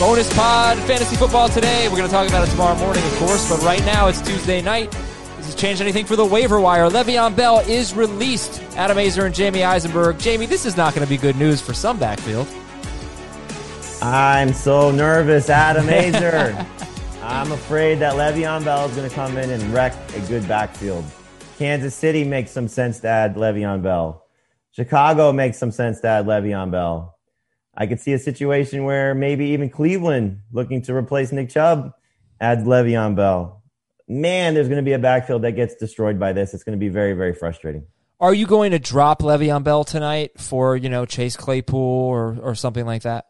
Bonus pod, fantasy football today. We're going to talk about it tomorrow morning, of course, but right now it's Tuesday night. Does this change anything for the waiver wire? Le'Veon Bell is released. Adam Aizer and Jamey Eisenberg. Jamey, this is not going to be good news for some backfield. I'm so nervous, Adam Aizer. I'm afraid that Le'Veon Bell is going to come in and wreck a good backfield. Kansas City makes some sense to add Le'Veon Bell. Chicago makes some sense to add Le'Veon Bell. I could see a situation where maybe even Cleveland, looking to replace Nick Chubb, adds Le'Veon Bell. Man, there's going to be a backfield that gets destroyed by this. It's going to be very, very frustrating. Are you going to drop Le'Veon Bell tonight for, you know, Chase Claypool or, or something like that?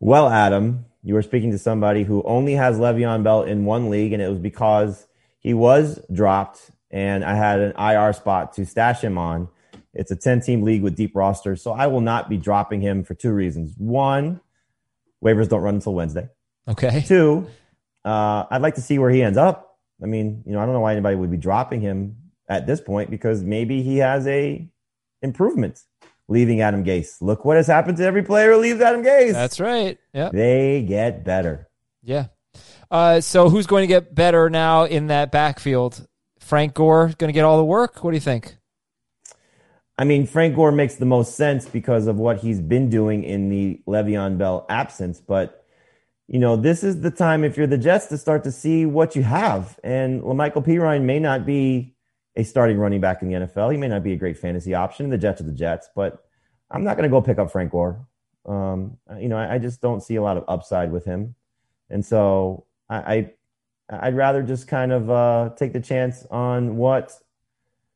Well, Adam, you were speaking to somebody who only has Le'Veon Bell in one league, and it was because he was dropped, and I had an IR spot to stash him on. It's a 10 team league with deep rosters, so I will not be dropping him for two reasons. One, waivers don't run until Wednesday. Okay. Two, uh, I'd like to see where he ends up. I mean, you know, I don't know why anybody would be dropping him at this point because maybe he has a improvement leaving Adam Gase. Look what has happened to every player who leaves Adam Gase. That's right. Yeah. They get better. Yeah. Uh, so who's going to get better now in that backfield? Frank Gore going to get all the work? What do you think? I mean, Frank Gore makes the most sense because of what he's been doing in the Le'Veon Bell absence. But, you know, this is the time if you're the Jets to start to see what you have. And La'Mical Perine may not be a starting running back in the NFL. He may not be a great fantasy option. The Jets are the Jets, but I'm not going to go pick up Frank Gore. Um, you know, I, I, just don't see a lot of upside with him, and so I, I would rather just kind of uh, take the chance on what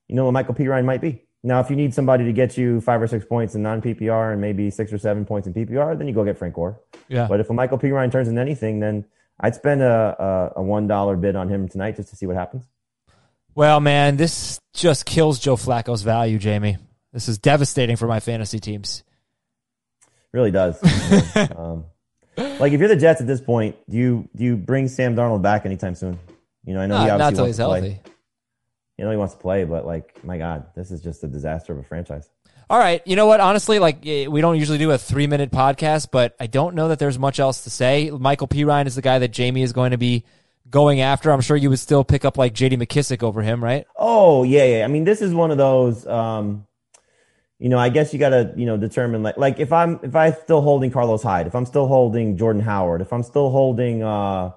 you know Michael Perine might be. Now, if you need somebody to get you five or six points in non PPR and maybe six or seven points in PPR, then you go get Frank Gore. Yeah. But if a Michael Perine turns into anything, then I'd spend a, a, a one dollar bid on him tonight just to see what happens. Well, man, this just kills Joe Flacco's value, Jamey. This is devastating for my fantasy teams. really does. um, like if you're the Jets at this point, do you do you bring Sam Darnold back anytime soon? You know, I know not, he obviously not wants he's to play. You know he wants to play, but like, my God, this is just a disaster of a franchise. All right. You know what? Honestly, like eh, we don't usually do a three minute podcast, but I don't know that there's much else to say. Michael Perine is the guy that Jamey is going to be going after. I'm sure you would still pick up like JD McKissic over him, right? Oh yeah, yeah. I mean, this is one of those. Um, you know, I guess you got to you know determine like like if I'm if I'm still holding Carlos Hyde, if I'm still holding Jordan Howard, if I'm still holding uh,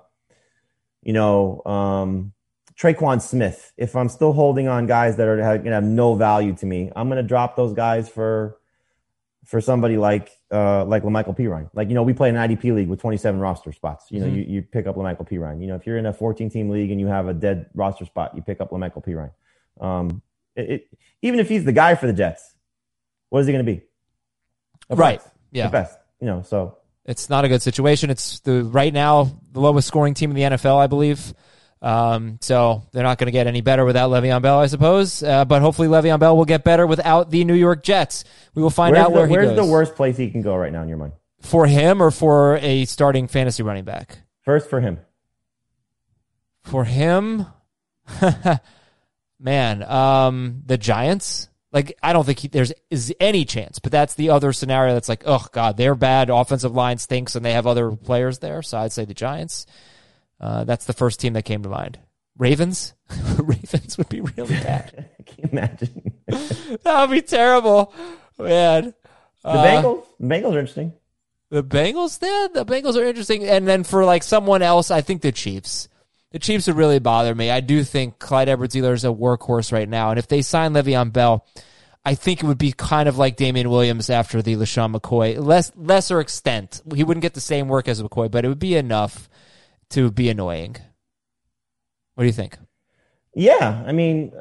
you know, um, Tre'Quan Smith, if I'm still holding on guys that are going to have no value to me, I'm going to drop those guys for for somebody like uh, like La'Mical Perine. Like you know, we play an IDP league with 27 roster spots. You know, Mhm. you, you pick up La'Mical Perine. You know, if you're in a 14 team league and you have a dead roster spot, you pick up La'Mical Perine. Um, it, it, even if he's the guy for the Jets, what is he going to be? Right. best. Yeah. The best. You know, so It's not a good situation. It's the right now the lowest scoring team in the NFL, I believe. Um, so they're not going to get any better without Le'Veon Bell, I suppose. Uh, but hopefully Le'Veon Bell will get better without the New York Jets. We will find where's, out where the, he where's goes. the worst place he can go right now in your mind? for him or for a starting fantasy running back? First for him. For him, man, um, the Giants. Like, I don't think he, there's is any chance, but that's the other scenario. That's like, oh god, their bad offensive line stinks, and they have other players there. So I'd say the Giants. Uh, that's the first team that came to mind. Ravens, Ravens would be really bad. I can't imagine? that would be terrible, man. Uh, Bengals. The Bengals are interesting. The Bengals, yeah, the Bengals are interesting. And then for like someone else, I think the Chiefs. The Chiefs would really bother me. I do think Clyde Edwards-Helaire is a workhorse right now. And if they sign Le'Veon Bell, I think it would be kind of like Damien Williams after the LeSean McCoy. Less lesser extent. He wouldn't get the same work as McCoy, but it would be enough to be annoying. What do you think? Yeah, I mean,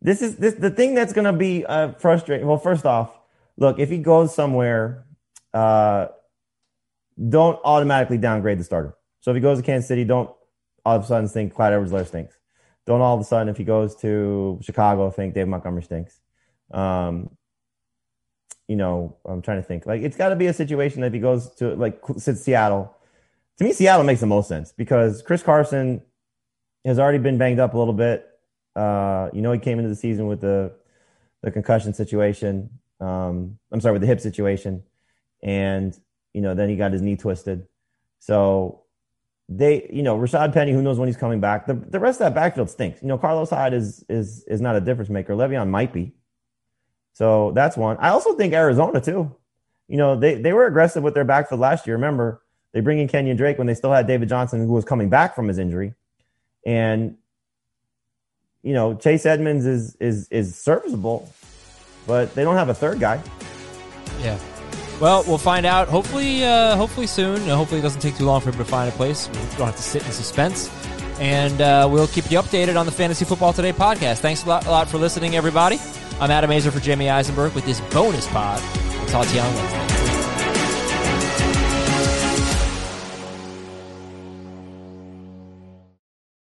this is this the thing that's going to be uh, frustrating. Well, first off, look, if he goes somewhere, uh, don't automatically downgrade the starter. So if he goes to Kansas City, don't all of a sudden think Clyde Edwards-Helaire stinks. Don't all of a sudden, if he goes to Chicago, think Dave Montgomery stinks. Um, you know, I'm trying to think. Like, it's got to be a situation that if he goes to like Seattle. To me, Seattle makes the most sense because Chris Carson has already been banged up a little bit. Uh, you know, he came into the season with the the concussion situation. Um, I'm sorry, with the hip situation, and you know, then he got his knee twisted. So they, you know, Rashaad Penny, who knows when he's coming back. The, the rest of that backfield stinks. You know, Carlos Hyde is is is not a difference maker. Le'Veon might be. So that's one. I also think Arizona too. You know, they they were aggressive with their backfield last year. Remember, they bring in Kenyan Drake when they still had David Johnson, who was coming back from his injury, and you know Chase Edmonds is is is serviceable, but they don't have a third guy. Yeah. Well, we'll find out. Hopefully, uh, hopefully soon. Hopefully, it doesn't take too long for him to find a place. We don't have to sit in suspense. And uh, we'll keep you updated on the Fantasy Football Today podcast. Thanks a lot, a lot for listening, everybody. I'm Adam Aizer for Jamey Eisenberg with this bonus pod. Talk to you on Wednesday.